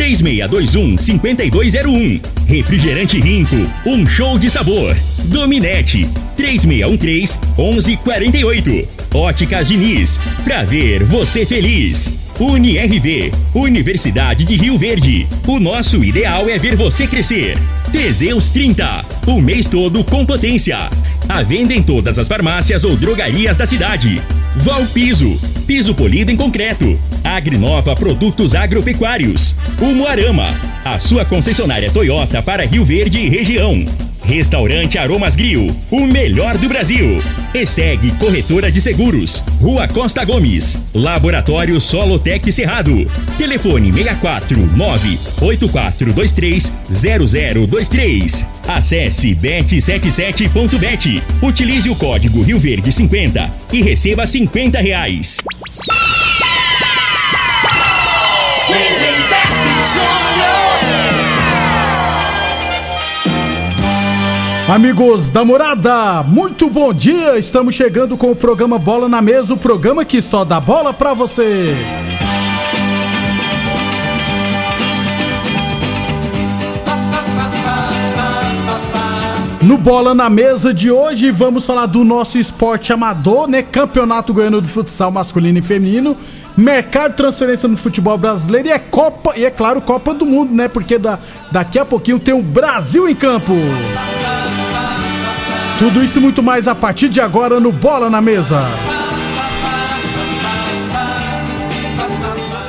3621-5201. Refrigerante Rinco, um show de sabor. Dominete, 3613-1148. Óticas Diniz, pra ver você feliz. UniRV, Universidade de Rio Verde. O nosso ideal é ver você crescer. Teseus 30, o mês todo com potência. A venda em todas as farmácias ou drogarias da cidade. Valpiso, piso polido em concreto. Agrinova Produtos Agropecuários. Umuarama, a sua concessionária Toyota para Rio Verde e região. Restaurante Aromas Grill, o melhor do Brasil. E segue Corretora de Seguros, Rua Costa Gomes, Laboratório Solotec Cerrado. Telefone 64 98423 0023. Acesse bet77.bet. Utilize o código Rio Verde 50 e receba 50 reais. Amigos da morada, muito bom dia! Estamos chegando com o programa Bola na Mesa o programa que só dá bola pra você. No Bola na Mesa de hoje, vamos falar do nosso esporte amador, né? Campeonato Goiano do Futsal Masculino e Feminino, mercado de transferência no futebol brasileiro e é Copa, e é claro, Copa do Mundo, né? Porque da, daqui a pouquinho tem o Brasil em campo. Tudo isso e muito mais a partir de agora no Bola na Mesa.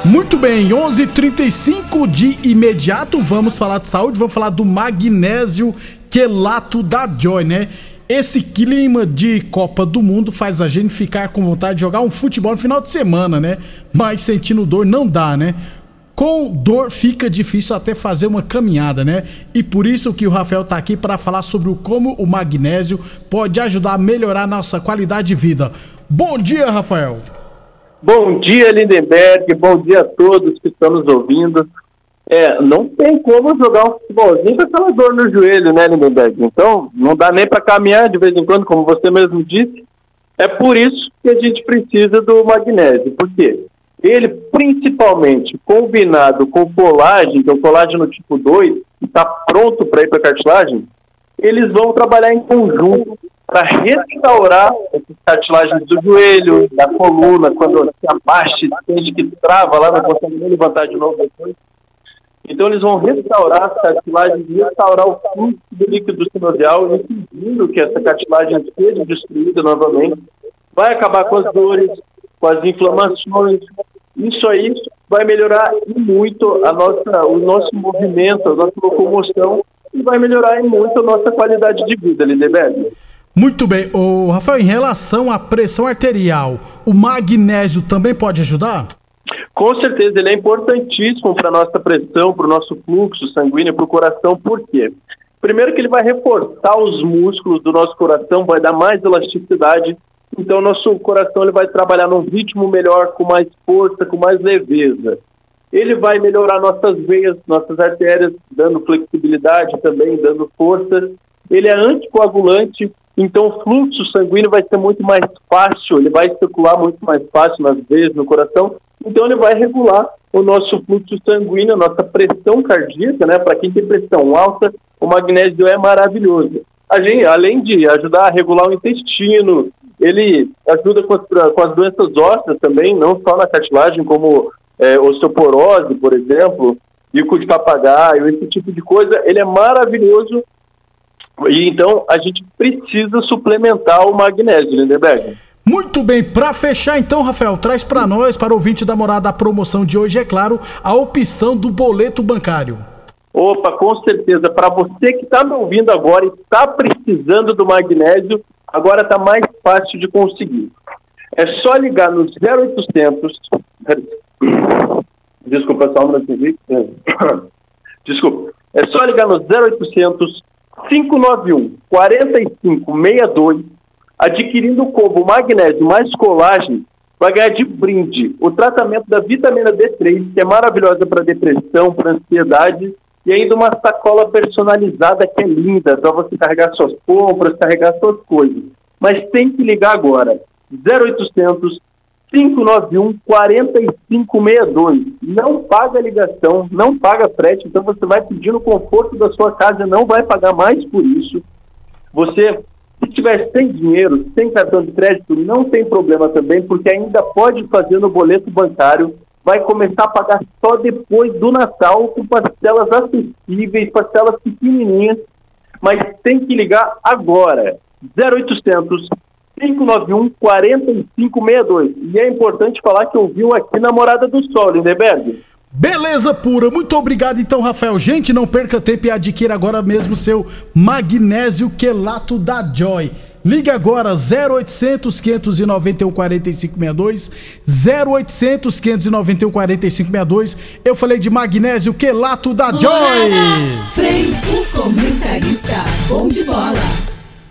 Muito bem, 11:35 de imediato vamos falar de saúde, vamos falar do magnésio quelato da Joy, né? Esse clima de Copa do Mundo faz a gente ficar com vontade de jogar um futebol no final de semana, né? Mas sentindo dor não dá, né? Com dor fica difícil até fazer uma caminhada, né? E por isso que o Rafael tá aqui para falar sobre como o magnésio pode ajudar a melhorar a nossa qualidade de vida. Bom dia, Rafael. Bom dia, Lindenberg. Bom dia a todos que estão nos ouvindo. É, não tem como jogar um futebolzinho com aquela dor no joelho, né, Lindenberg? Então, não dá nem para caminhar de vez em quando, como você mesmo disse. É por isso que a gente precisa do magnésio. Por quê? Ele principalmente combinado com colágeno, que é o colágeno tipo 2, que está pronto para ir para a cartilagem, eles vão trabalhar em conjunto para restaurar essas cartilagens do joelho, da coluna, quando se abaixa, sente que trava lá, não consegue levantar de novo depois. Então eles vão restaurar as cartilagens, restaurar o fluxo do líquido sinovial, impedindo que essa cartilagem seja destruída novamente. Vai acabar com as dores, com as inflamações, isso aí vai melhorar muito a nossa, o nosso movimento, a nossa locomoção e vai melhorar muito a nossa qualidade de vida, Lindeberg. Muito bem. O Rafael, em relação à pressão arterial, o magnésio também pode ajudar? Com certeza, ele é importantíssimo para a nossa pressão, para o nosso fluxo sanguíneo, para o coração. Por quê? Primeiro que ele vai reforçar os músculos do nosso coração, vai dar mais elasticidade então, nosso coração ele vai trabalhar num ritmo melhor, com mais força, com mais leveza. Ele vai melhorar nossas veias, nossas artérias, dando flexibilidade também, dando força. Ele é anticoagulante, então o fluxo sanguíneo vai ser muito mais fácil, ele vai circular muito mais fácil nas veias, no coração. Então ele vai regular o nosso fluxo sanguíneo, a nossa pressão cardíaca, né? Para quem tem pressão alta, o magnésio é maravilhoso. Gente, além de ajudar a regular o intestino, ele ajuda com as, com as doenças ósseas também, não só na cartilagem, como é, osteoporose, por exemplo, bico de papagaio, esse tipo de coisa. Ele é maravilhoso e então a gente precisa suplementar o magnésio, Lindenberg. Muito bem, para fechar então, Rafael, traz para nós, para o ouvinte da morada, a promoção de hoje, é claro, a opção do boleto bancário. Opa, com certeza. Para você que está me ouvindo agora e está precisando do magnésio, agora está mais fácil de conseguir. É só ligar no 0800. Desculpa, só um minutinho. Desculpa. É só ligar no 0800 591 4562, adquirindo o combo magnésio mais colagem, vai ganhar de brinde o tratamento da vitamina D3, que é maravilhosa para depressão, para ansiedade e ainda uma sacola personalizada que é linda para você carregar suas compras, carregar suas coisas. Mas tem que ligar agora. 0800 591 4562. Não paga ligação, não paga frete, então você vai pedir no conforto da sua casa, não vai pagar mais por isso. Você, se tiver sem dinheiro, sem cartão de crédito, não tem problema também, porque ainda pode fazer no boleto bancário. Vai começar a pagar só depois do Natal, com parcelas acessíveis, parcelas pequenininhas, mas tem que ligar agora. 0800 591 4562. E é importante falar que ouviu aqui na Morada do Sol, Lindeberg. Beleza pura, muito obrigado então, Rafael. Gente, não perca tempo e adquira agora mesmo seu magnésio quelato da Joy. Ligue agora 0800 591 4562 0800 591 4562. Eu falei de magnésio quelato da Joy. Frei, o comentarista, bom de bola.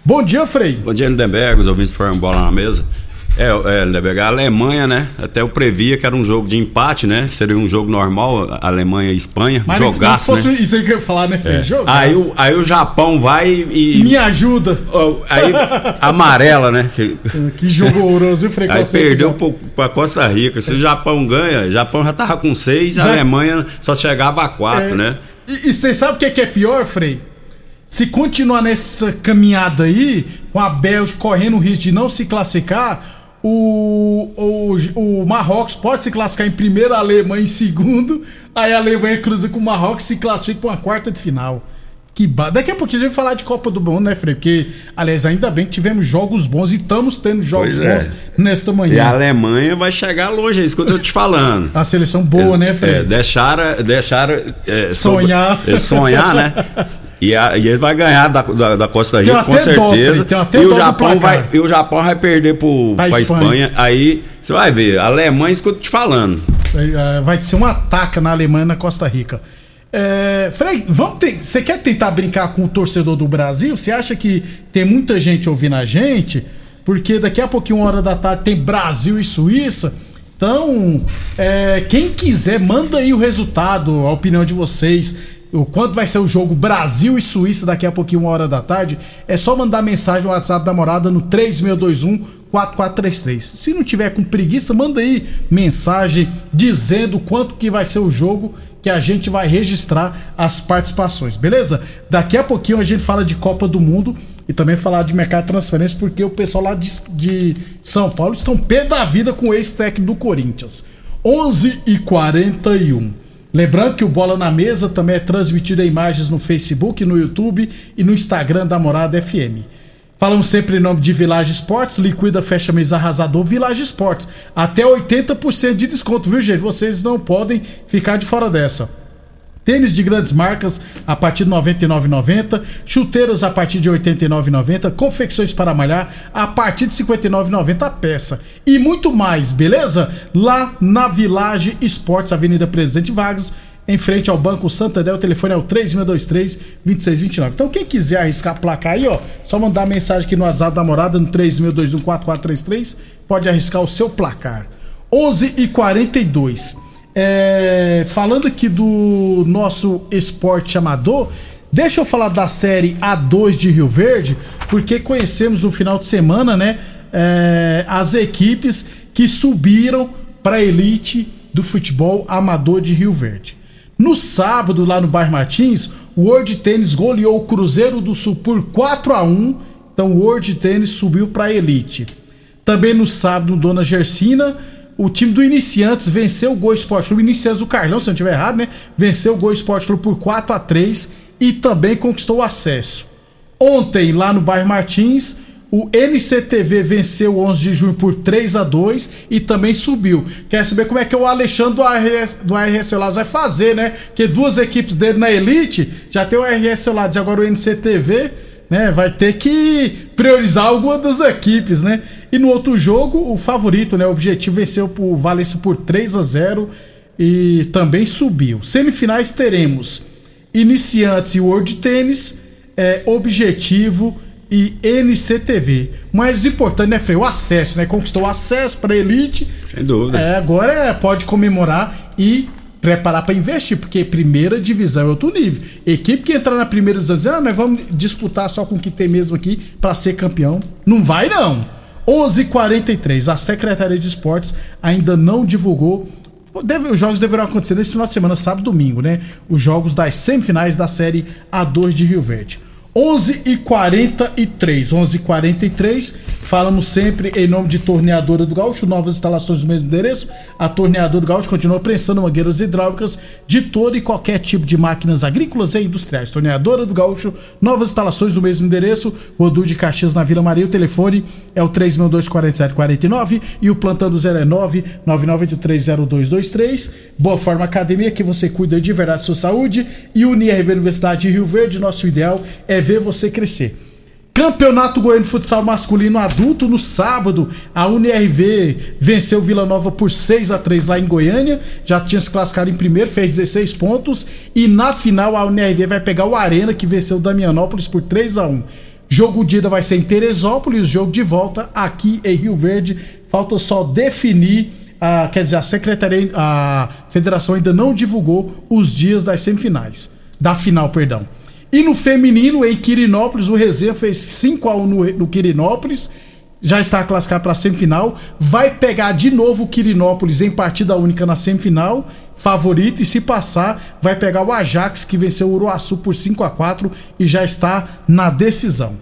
Bom dia, Frei. Bom dia, Lindenberg, os ouvintes foram bola na mesa. É, é, Lindenberg, a Alemanha, né? Até eu previa que era um jogo de empate, né? Seria um jogo normal, Alemanha e Espanha. Mas jogaço, fosse né? Isso aí que eu ia falar, né? É. Aí, o, aí o Japão vai e. Me ajuda. Aí amarela, né? Que jogo horroroso, viu, Frei? Aí perdeu pro, pra Costa Rica. Se o Japão ganha, o Japão já tava com seis, já... a Alemanha só chegava a quatro, é... né? E vocês sabem o que é, que é pior, Frei? Se continuar nessa caminhada aí, com a Bélgica correndo o risco de não se classificar, o, o, o Marrocos pode se classificar em primeiro, a Alemanha em segundo, aí a Alemanha cruza com o Marrocos e se classifica para uma quarta de final. Que ba... Daqui a pouquinho a gente vai falar de Copa do Mundo, né, Frei? Porque, aliás, ainda bem que tivemos jogos bons e estamos tendo jogos pois é. bons nesta manhã. E a Alemanha vai chegar longe, é isso que eu tô te falando. a seleção boa, né, Frei? É, deixaram, deixaram é, sonhar. Sobre, é, sonhar, né? E, a, e ele vai ganhar da, da, da Costa Rica, com certeza. e, o Japão vai, e o Japão vai perder para a Espanha. Espanha. Aí você vai ver, a Alemanha, isso que eu tô te falando. É, vai ser um ataque na Alemanha na Costa Rica. É, Frei, vamos você quer tentar brincar com o torcedor do Brasil? Você acha que tem muita gente ouvindo a gente? Porque daqui a pouquinho, uma hora da tarde, tem Brasil e Suíça. Então, é, quem quiser, manda aí o resultado, a opinião de vocês o quanto vai ser o jogo Brasil e Suíça daqui a pouquinho, uma hora da tarde, é só mandar mensagem no WhatsApp da morada no 3621 4433. Se não tiver com preguiça, manda aí mensagem dizendo quanto que vai ser o jogo que a gente vai registrar as participações, beleza? Daqui a pouquinho a gente fala de Copa do Mundo e também falar de mercado de transferência, porque o pessoal lá de, de São Paulo estão pé da vida com o ex-técnico do Corinthians. 11 e 41 Lembrando que o Bola na Mesa também é transmitido em imagens no Facebook, no YouTube e no Instagram da Morada FM. Falamos sempre em nome de Village Esportes, liquida, fecha mês arrasador, Village Esportes. Até 80% de desconto, viu, gente? Vocês não podem ficar de fora dessa. Tênis de grandes marcas a partir de R$ 99,90. Chuteiras a partir de R$ 89,90. Confecções para malhar a partir de R$ 59,90 a peça. E muito mais, beleza? Lá na Village Esportes, Avenida Presidente Vargas, em frente ao Banco Santander. O telefone é o 3623-2629. Então, quem quiser arriscar a placa aí, ó, só mandar mensagem aqui no WhatsApp da morada no 36214433. Pode arriscar o seu placar. 11 e 42 é, falando aqui do nosso esporte amador, deixa eu falar da série A2 de Rio Verde, porque conhecemos no final de semana, né, é, as equipes que subiram para a elite do futebol amador de Rio Verde. No sábado, lá no Bairro Martins, o World Tênis goleou o Cruzeiro do Sul por 4 a 1 então o World Tênis subiu para a elite. Também no sábado, no Dona Gersina, o time do Iniciantes venceu o Gol Esporte Clube, Iniciantes do Carlão, se eu não estiver errado, né? Venceu o Gol Esporte Clube por 4 a 3 e também conquistou o acesso. Ontem, lá no bairro Martins, o NCTV venceu o 11 de junho por 3 a 2 e também subiu. Quer saber como é que o Alexandre do ARS, do Celulares vai fazer, né? Porque duas equipes dele na Elite, já tem o ARS Celulares e agora o NCTV né? Vai ter que priorizar alguma das equipes, né? E no outro jogo, o favorito, né? O objetivo venceu o Valência por 3 a 0 e também subiu. Semifinais teremos Iniciantes e World Tênis, é, Objetivo e NCTV. Mais importante, né, Frei? O acesso, né? Conquistou o acesso para elite. Sem dúvida. É, agora pode comemorar e preparar para investir, porque primeira divisão é outro nível. Equipe que entrar na primeira divisão dizer, ah, nós vamos disputar só com o que tem mesmo aqui para ser campeão. Não vai, não. 11:43. A Secretaria de Esportes ainda não divulgou Deve, os jogos deverão acontecer nesse final de semana, sábado e domingo, né? Os jogos das semifinais da série A2 de Rio Verde. 11 e 43 11 e 43 Falamos sempre em nome de Torneadora do Gaúcho, novas instalações do mesmo endereço. A Torneadora do Gaúcho continua prensando mangueiras hidráulicas de todo e qualquer tipo de máquinas agrícolas e industriais. Torneadora do Gaúcho, novas instalações do mesmo endereço. Rodul de Caxias na Vila Maria. O telefone é o 3624749 e o plantão do 09 99830223. Boa Forma Academia, que você cuida de verdade da sua saúde. E Unirv Universidade de Rio Verde, nosso ideal é ver você crescer. Campeonato Goiano de Futsal Masculino Adulto no sábado, a UNRV venceu Vila Nova por 6 a 3 lá em Goiânia, já tinha se classificado em primeiro, fez 16 pontos e na final a UNRV vai pegar o Arena que venceu Damianópolis por 3 a 1. Jogo de ida vai ser em Teresópolis, jogo de volta aqui em Rio Verde. Falta só definir, a, quer dizer, a secretaria, a federação ainda não divulgou os dias das semifinais, da final, perdão. E no feminino, em Quirinópolis, o Resenha fez 5 a 1 no, no Quirinópolis. Já está classificado para a semifinal. Vai pegar de novo o Quirinópolis em partida única na semifinal. Favorito. E se passar, vai pegar o Ajax, que venceu o Uruaçu por 5 a 4 e já está na decisão.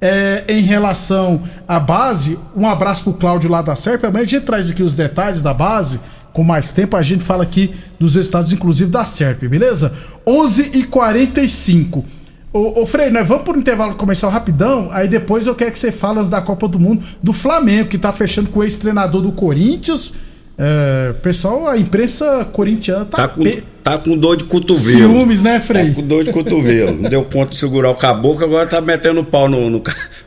É, em relação à base, um abraço pro Cláudio lá da Serpa. Amanhã a gente traz aqui os detalhes da base com mais tempo, a gente fala aqui dos estados, inclusive da SERP, beleza? 11 e 45 Ô, ô Frei, nós vamos por um intervalo comercial rapidão, aí depois eu quero que você fale da Copa do Mundo do Flamengo, que tá fechando com o ex-treinador do Corinthians. É, pessoal, a imprensa corintiana tá, tá com, pe... tá com dor de cotovelo. Ciúmes, né, Frei? Tá com dor de cotovelo. Não deu conta de segurar o caboclo, agora tá metendo pau no, no,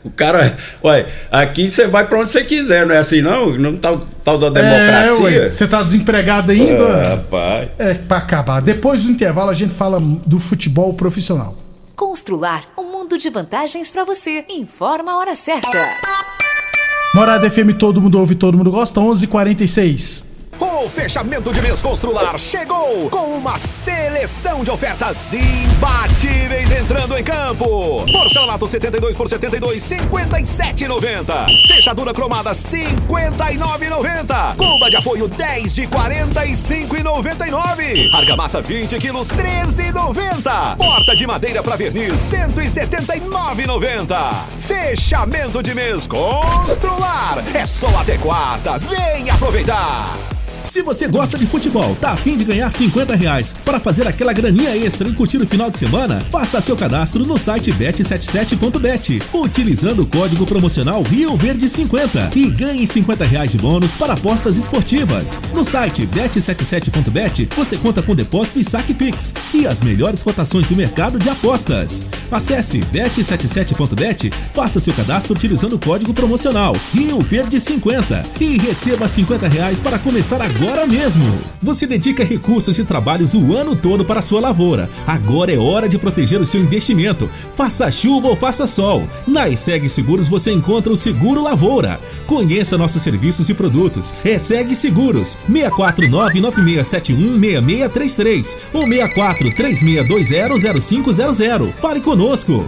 o cara, olha, aqui você vai para onde você quiser, não é assim não? Não tá tal da democracia. Você é, tá desempregado ainda? Ah, rapaz. É para acabar. Depois do intervalo a gente fala do futebol profissional. Constrular um mundo de vantagens para você. Informa a hora certa. Morada FM, todo mundo ouve, todo mundo gosta. 11:46. O fechamento de mês Constrular chegou com uma seleção de ofertas imbatíveis entrando em campo. Porcelanato 72 por 72, 57,90. Fechadura cromada 59,90. Cuba de apoio 10 de 45,99. Argamassa 20 quilos 13,90. Porta de madeira para verniz 179,90. Fechamento de mês Constrular é só até quarta. Vem aproveitar. Se você gosta de futebol, tá afim de ganhar 50 reais para fazer aquela graninha extra e curtir o final de semana, faça seu cadastro no site bet77.bet, utilizando o código promocional Rio Verde 50 e ganhe 50 reais de bônus para apostas esportivas. No site bet77.bet você conta com depósito e saque Pix e as melhores cotações do mercado de apostas. Acesse bet77.bet, faça seu cadastro utilizando o código promocional Rio Verde 50 e receba 50 reais para começar agora agora mesmo. Você dedica recursos e trabalhos o ano todo para a sua lavoura. Agora é hora de proteger o seu investimento. Faça chuva ou faça sol. Na ESEG Seguros você encontra o Seguro Lavoura. Conheça nossos serviços e produtos. ESEG Seguros 64996716633 ou 6436200500. Fale conosco.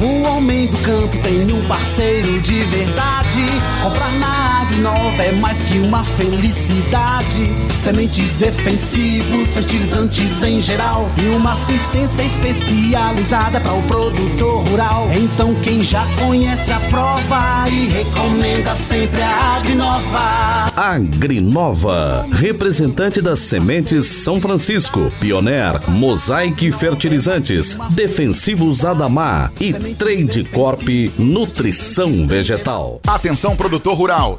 O homem do campo tem um parceiro de verdade. Comprar na Nova é mais que uma felicidade. Sementes defensivos, fertilizantes em geral e uma assistência especializada para o produtor rural. Então quem já conhece a prova e recomenda sempre a Agrinova. Agrinova, representante das sementes São Francisco, Pioneer, Mosaic Fertilizantes, Defensivos Adamar e Trade Corp Nutrição Vegetal. Atenção produtor rural,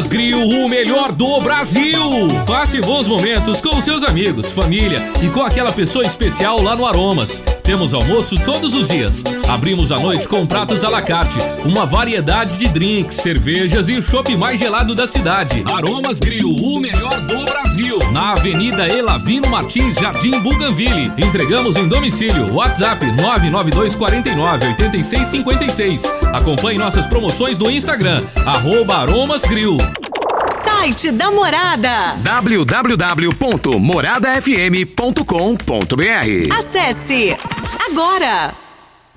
Aromas Grill, o melhor do Brasil. Passe bons momentos com seus amigos, família e com aquela pessoa especial lá no Aromas. Temos almoço todos os dias. Abrimos à noite com pratos à la carte, uma variedade de drinks, cervejas e o chopp mais gelado da cidade. Aromas Grill, o melhor do Brasil. Na Avenida Elavino Martins, Jardim Buganville. Entregamos em domicílio. WhatsApp 992 49 86 56. Acompanhe nossas promoções no Instagram, arroba Aromas Grill. Site da Morada www.moradafm.com.br Acesse agora!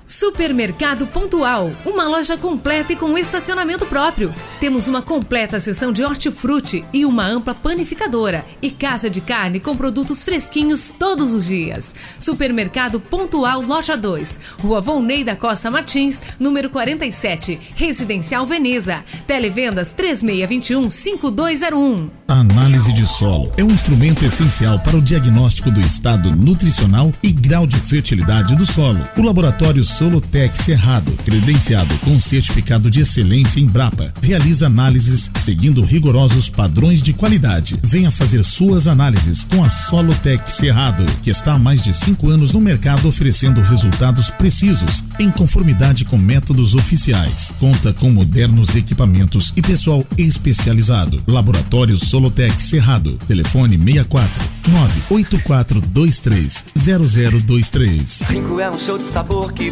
Supermercado Pontual, uma loja completa e com estacionamento próprio. Temos uma completa seção de hortifruti e uma ampla panificadora e casa de carne com produtos fresquinhos todos os dias. Supermercado Pontual Loja 2, Rua Volney da Costa Martins, número 47, Residencial Veneza. Televendas 3621 5201. A análise de solo é um instrumento essencial para o diagnóstico do estado nutricional e grau de fertilidade do solo. O laboratório Solotec Cerrado, credenciado com certificado de excelência em Brapa, realiza análises seguindo rigorosos padrões de qualidade. Venha fazer suas análises com a Solotec Cerrado, que está há mais de cinco anos no mercado oferecendo resultados precisos, em conformidade com métodos oficiais. Conta com modernos equipamentos e pessoal especializado. Laboratório Solotec Cerrado. Telefone 64 98423 0023. Rinco é um show de sabor que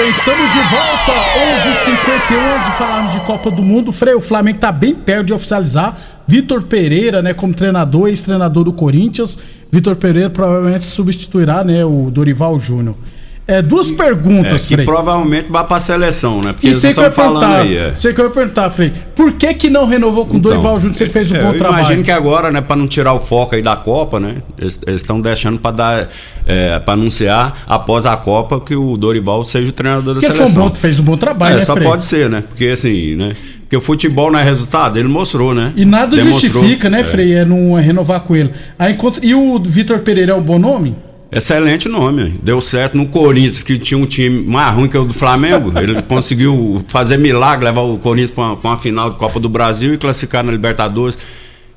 Bem, estamos de volta, 11h51, falarmos de Copa do Mundo. Frei, o Flamengo está bem perto de oficializar. Vitor Pereira, né, como treinador, ex-treinador do Corinthians. Vitor Pereira provavelmente substituirá, né, o Dorival Júnior. É, duas perguntas, é, que Frei. provavelmente vai para a seleção, né? Porque e que perguntar, aí, é. Você que vai perguntar, Frei, por que que não renovou com o então, Dorival Júnior se ele fez um é, bom trabalho? Imagino que agora, né, para não tirar o foco aí da Copa, né? Eles estão deixando para dar é, para anunciar após a Copa que o Dorival seja o treinador da seleção. Foi um bom, fez um bom trabalho, é, né, só Frei? pode ser, né? Porque assim, né? Porque o futebol não é resultado, ele mostrou, né? E nada Demonstrou, justifica, né, é. Frei, é não renovar com ele. Aí, e o Vitor Pereira é um bom nome? Excelente nome. Deu certo no Corinthians, que tinha um time mais ruim que o do Flamengo. Ele conseguiu fazer milagre, levar o Corinthians para uma, uma, final de Copa do Brasil e classificar na Libertadores.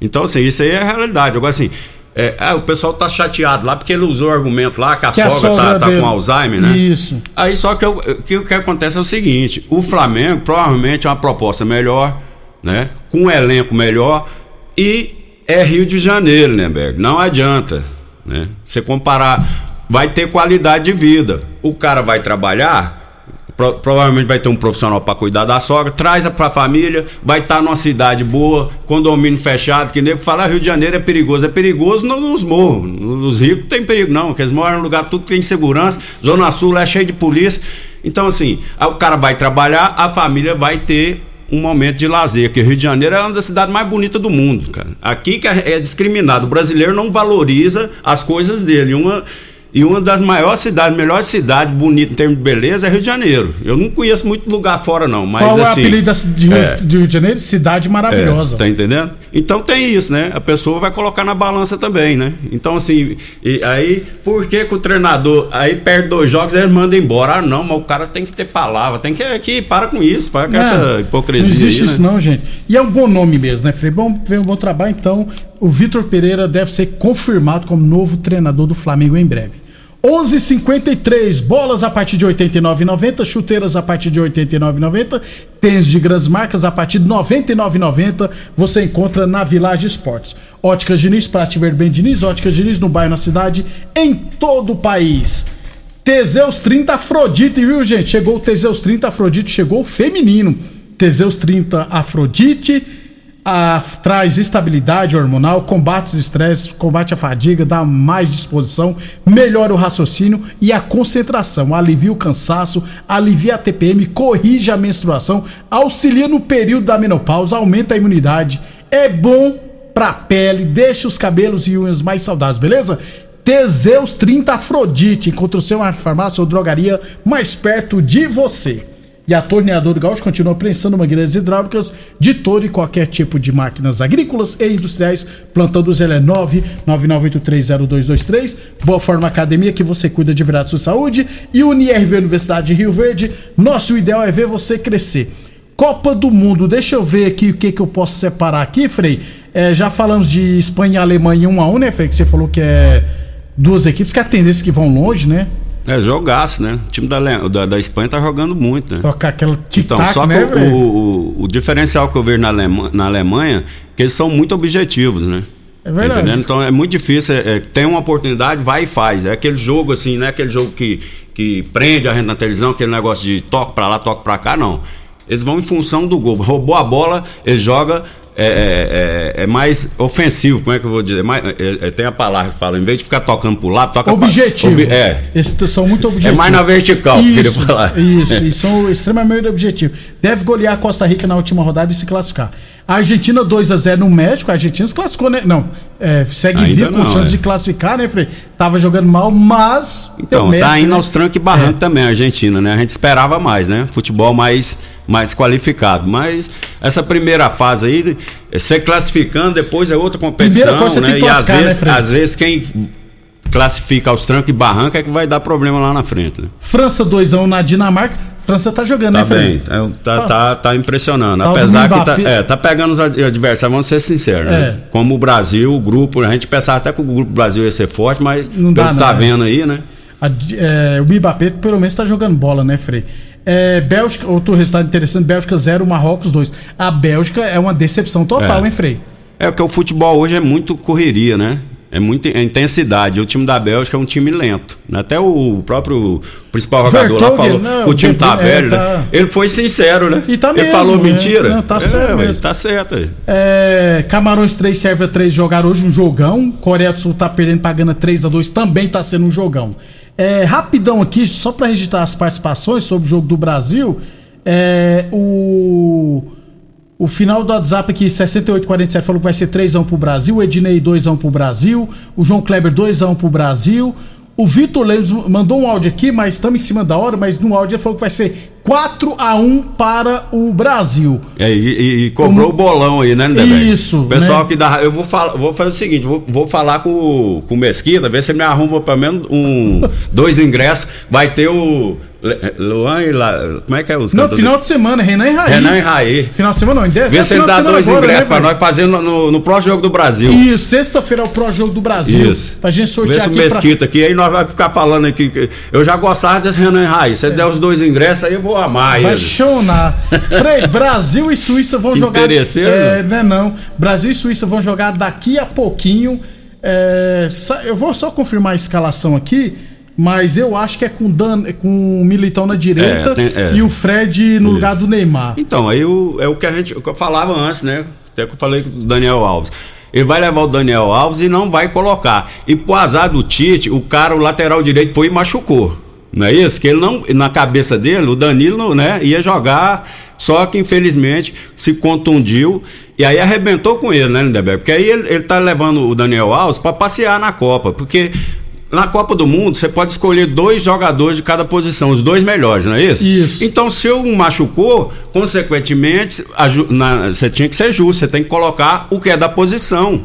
Então, assim, isso aí é a realidade. Agora, assim, é, é, o pessoal tá chateado lá porque ele usou o argumento lá que a, que sogra, a sogra tá, tá, com Alzheimer, né? Isso. Aí só que, eu, que o que acontece é o seguinte: o Flamengo provavelmente é uma proposta melhor, né? Com um elenco melhor e é Rio de Janeiro, né, Berg? Não adianta. Né? Você comparar, vai ter qualidade de vida. O cara vai trabalhar, pro, provavelmente vai ter um profissional para cuidar da sogra, traz para a família, vai estar tá numa cidade boa, condomínio fechado, que nego fala Rio de Janeiro é perigoso. É perigoso nos morros. Nos ricos tem perigo, não, porque eles moram num lugar tudo tem segurança, Zona Sul é cheio de polícia. Então, assim, o cara vai trabalhar, a família vai ter um momento de lazer, que o Rio de Janeiro é uma das cidades mais bonitas do mundo, cara. Aqui que é, é discriminado, o brasileiro não valoriza as coisas dele. Uma, e uma das maiores cidades, melhor cidade bonita em termos de beleza é Rio de Janeiro. Eu não conheço muito lugar fora, não. Mas, Qual assim, é o assim, apelido de, Rio, é, de Rio de Janeiro? Cidade maravilhosa. É, tá entendendo? Então tem isso, né? A pessoa vai colocar na balança também, né? Então, assim, e aí, por que, que o treinador, aí perde dois jogos, ele manda embora? Ah, não, mas o cara tem que ter palavra, tem que, que para com isso, para com Não, essa hipocrisia. Não existe aí, isso né? não, gente. E é um bom nome mesmo, né, Frei? Bom, ver um bom trabalho, então o Vitor Pereira deve ser confirmado como novo treinador do Flamengo em breve. 11:53 bolas a partir de 89,90, chuteiras a partir de 89,90, tênis de grandes marcas a partir de 99,90. Você encontra na Village Esportes. Óticas Diniz para te ver bem Diniz, Óticas Diniz no bairro, na cidade, em todo o país. Teseus 30 Afrodite, viu, gente? Chegou o Teseus 30 Afrodite, chegou o feminino. Teseus 30 Afrodite a- traz estabilidade hormonal, combate os estresse, combate a fadiga, dá mais disposição, melhora o raciocínio e a concentração, alivia o cansaço, alivia a TPM, corrige a menstruação, auxilia no período da menopausa, aumenta a imunidade, é bom pra pele, deixa os cabelos e unhas mais saudáveis, beleza? Teseus 30 Afrodite, encontra o seu farmácia ou drogaria mais perto de você. E a Torneadora Gaúcho continua prensando mangueiras hidráulicas de todo e qualquer tipo de máquinas agrícolas e industriais. Plantão do Zé é 999830223. Boa Forma Academia, que você cuida de verdade sua saúde. E UniRV Universidade de Rio Verde. Nosso ideal é ver você crescer. Copa do Mundo, deixa eu ver aqui o que, que eu posso separar aqui, Frei. É, já falamos de Espanha e Alemanha 1 a 1 né, Frei? Que você falou que é duas equipes que a tendência que vão longe, né? É, jogaço, né? O time da, da, da Espanha tá jogando muito, né? Tocar aquela Então, só que né, o, o, o diferencial que eu vejo na, Alema- na Alemanha, que eles são muito objetivos, né? É verdade. Tá? Então é muito difícil. É, é, tem uma oportunidade, vai e faz. É aquele jogo assim, não é aquele jogo que, que prende a gente na televisão, aquele negócio de toque pra lá, toque pra cá, não. Eles vão em função do gol. Roubou a bola, ele joga. É, é, é- é mais ofensivo, como é que eu vou dizer? Mais- é- é- tem a palavra que fala, em vez de ficar tocando pro lado, toca pra- Objetivo. Ob- é, Esses são muito objetivos. É mais na vertical, eu queria falar. Isso, e são extremamente objetivos. Deve golear a Costa Rica na última rodada e se classificar. A Argentina 2 a 0 no México, a Argentina se classificou, né? Não, é, segue vivo com chance é. de classificar, né, Frei? Tava jogando mal, mas. Então, tá Messi, indo né? aos trancos e barrancos também a Argentina, né? A gente esperava mais, né? Futebol mais, mais qualificado. Mas essa primeira fase aí, é ser classificando, depois é outra competição, Primeira coisa, você né? E às né, vezes, Fred? às vezes quem classifica aos trancos e barrancos é que vai dar problema lá na frente. Né? França 2 a 1 na Dinamarca. França tá jogando, Tá né, Frei? bem, tá, tá, tá, tá impressionando. Tá Apesar que tá, é, tá pegando os ad- adversários, vamos ser sinceros, né? É. Como o Brasil, o grupo, a gente pensava até que o grupo Brasil ia ser forte, mas Não dá, tá não, é. vendo aí, né? A- é, o Mbappé pelo menos tá jogando bola, né, Frei? É, Bélgica, outro resultado interessante, Bélgica 0, Marrocos 2. A Bélgica é uma decepção total, É. hein, Frei? É porque o futebol hoje é muito correria, né? É muita é intensidade. O time da Bélgica é um time lento. né? Até o próprio principal jogador lá Vertonghen, falou não, que o time tá velho, é, né? tá- Ele foi sincero, né? E tá Ele mesmo, falou né? mentira. Não, tá É, certo ué, mesmo. Tá certo. aí. É, Camarões 3, Sérvia 3 jogaram hoje um jogão. Coreia do Sul tá perdendo pra Gana 3 a 2 também tá sendo um jogão. É, rapidão aqui, só pra registrar as participações sobre o jogo do Brasil. É, o. O final do WhatsApp aqui, 6847, falou que vai ser 3x1 pro Brasil. O Ednei 2x1 pro Brasil. O João Kleber 2x1 pro Brasil. O Vitor Lemos mandou um áudio aqui, mas estamos em cima da hora. Mas no áudio ele falou que vai ser 4x1 para o Brasil. É, e, e- cobrou o bolão aí, né, Lindeberg? Isso, pessoal né? que dá. Eu vou, falar, vou fazer o seguinte: vou, vou falar com, o- com o Mesquita, ver se ele me arruma pelo menos um, dois ingressos. Vai ter o. Luan e La, Como é que é os Não, final de semana, Renan e Raí. Renan e Raí. Final de semana não, em 10 Vê se ele dá dois ingressos né, pra nós fazer no, no, no próximo jogo do Brasil. Isso, sexta-feira é o Pro Jogo do Brasil. Isso. Pra gente Vê sortear se o aqui pra... Mesquita aqui, aí nós vamos ficar falando aqui. Eu já gostava desse Renan e Raí. Se ele der os dois ingressos, aí eu vou amar Vai chonar. Frei, Brasil e Suíça vão jogar. É, né, não. Brasil e Suíça vão jogar daqui a pouquinho. É, eu vou só confirmar a escalação aqui, mas eu acho que é com, Dan, é com o Militão na direita É, tem- é. e o Fred no Isso. lugar do Neymar. Então, aí o, é o que a gente o que eu falava antes, né? Até que eu falei com o Daniel Alves. Ele vai levar o Daniel Alves e não vai colocar. E pro azar do Tite, o cara, o lateral direito, foi e machucou. Não é isso? Que ele não, na cabeça dele, o Danilo, né, ia jogar, só que infelizmente se contundiu e aí arrebentou com ele, né, Lindeberg? Porque aí ele, ele tá levando o Daniel Alves para passear na Copa, porque na Copa do Mundo você pode escolher dois jogadores de cada posição, os dois melhores, não é isso? Isso. Então, se um machucou, consequentemente, a você tinha que ser justo, você tem que colocar o que é da posição.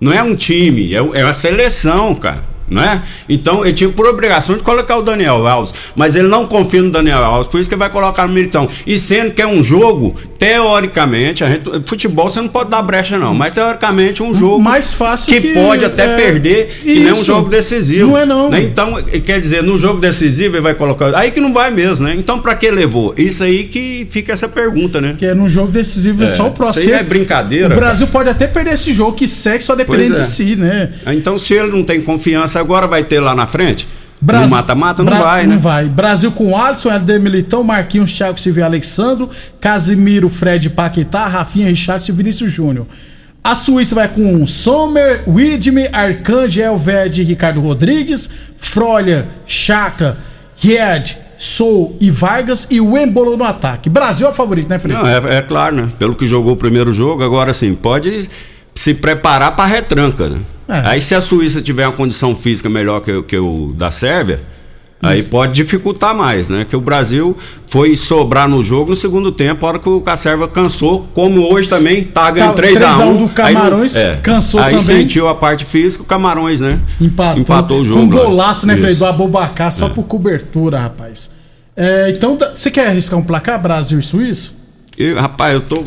Não é um time, é, é uma seleção, cara. É? Então ele tinha por obrigação de colocar o Daniel Alves, mas ele não confia no Daniel Alves, por isso que ele vai colocar no Militão. E sendo que é um jogo, teoricamente, a gente, futebol você não pode dar brecha, não, mas teoricamente um jogo mais fácil que, que, pode até é, perder e não é um isso. jogo decisivo. Não é não. né? Então, quer dizer, no jogo decisivo ele vai colocar. Aí que não vai mesmo, né? Então, pra que levou? Isso aí que fica essa pergunta, né? Que é num jogo decisivo é, É, só o próximo. isso aí é brincadeira, O Brasil pode até perder esse jogo que segue só dependendo é. de si, né? Então, se ele não tem confiança agora, vai ter lá na frente? No mata-mata? Não Bra- vai, Não né? vai. Brasil com Alisson, Helder Militão, Marquinhos, Thiago Silva Alexandro, Casimiro, Fred Paquetá, Rafinha, Richardson e Vinícius Júnior. A Suíça vai com Sommer, Widme, Arcangel, Ved, Ricardo Rodrigues, Frolha, Chakra, Ried, Sou e Vargas e o Embolo no ataque. Brasil é o favorito, né, Fred? Não, é, é claro, né? Pelo que jogou o primeiro jogo, agora sim, pode se preparar para retranca, né? É. Aí se a Suíça tiver uma condição física melhor que, o- que o da Sérvia, aí Isso. pode dificultar mais, né? Que o Brasil foi sobrar no jogo no segundo tempo, a hora que o a Sérvia cansou, como hoje também tá ganhando Tá, 3 a 1 3 a 1 do Aí não- Camarões, cansou aí também. sentiu a parte física, o Camarões, né? Empatou, Empatou o jogo. Um golaço, né, Fred? Do Abobacar, só por cobertura, rapaz. É, então, você quer arriscar um placar Brasil e Suíça? E, rapaz, eu tô.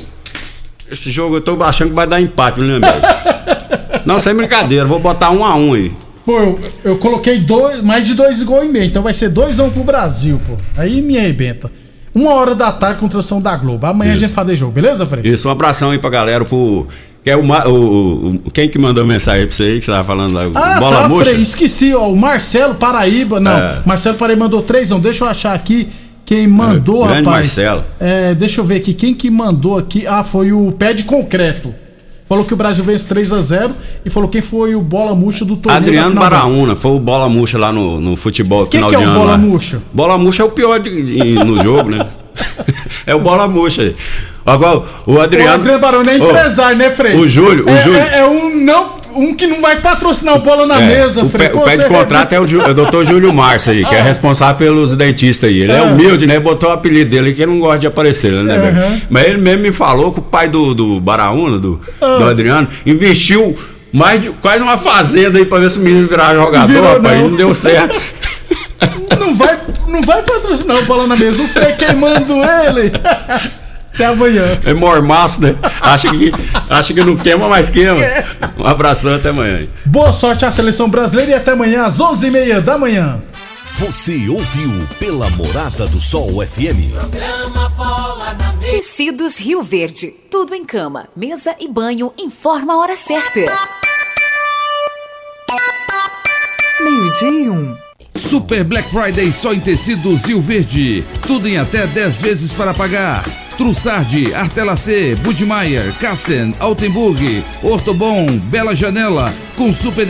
Esse jogo eu tô achando que vai dar empate, né, amigo? Não, sem brincadeira, vou botar um a um aí. Pô, eu, eu coloquei dois, mais de dois gols e meio, então vai ser 2 a 1 um pro Brasil, pô. Aí me arrebenta. Uma hora da tarde com transmissão da Globo. Amanhã a Isso. gente faz de jogo, beleza, Fred? Isso, um abração aí pra galera, pro. Que é o, o, o- Quem que mandou mensagem pra você aí que você tava falando lá? Ah, Bola tá? Frei, esqueci, ó, o Marcelo Paraíba, não, É. Marcelo Paraíba mandou três, não, deixa eu achar aqui quem mandou, É, grande rapaz. Marcelo. É, deixa eu ver aqui, quem que mandou aqui, ah, foi o Pé de Concreto. Falou que o Brasil vence 3 a 0 e falou quem foi o bola murcha do torneio Adriano Baraúna, foi o Bola Murcha lá no, no futebol Quem final que é de o ano. Bola lá. Murcha? Bola Murcha é o pior de- de- no jogo, né? é o Bola Murcha. Agora, o Adriano. O Adriano Baroni é empresário, né, Frei? O Júlio, o é, Júlio. É, é um, não, um que não vai patrocinar o bola na É, mesa, o, Frei. pé, o pé de você contrato é o, é o doutor Júlio Márcio aí, que é Ah. responsável pelos dentistas aí. Ele é Ah. humilde, né? Botou o apelido dele que ele não gosta de aparecer, né? Velho? Mas ele mesmo me falou que o pai do, do Baraúna, do, Ah. do Adriano, investiu mais de quase uma fazenda aí pra ver se o menino virar jogador, Virou, rapaz. não. E não deu certo. Não vai, não vai patrocinar o bola na mesa. O Frei queimando ele. Até amanhã. É mormaço, né? Acha que, acha que não queima, mas queima. Um abração até amanhã. Boa sorte à seleção brasileira e até amanhã às 11h30 da manhã. Você ouviu pela Morada do Sol FM. Tecidos Rio Verde. Tudo em cama, mesa e banho. Informa a hora certa. Meio-dia e um. Super Black Friday só em tecidos Rio Verde. Tudo em até 10 vezes para pagar. Trussardi, Artelacê, Budmeier, Casten, Altenburg, Ortobon, Bela Janela, com super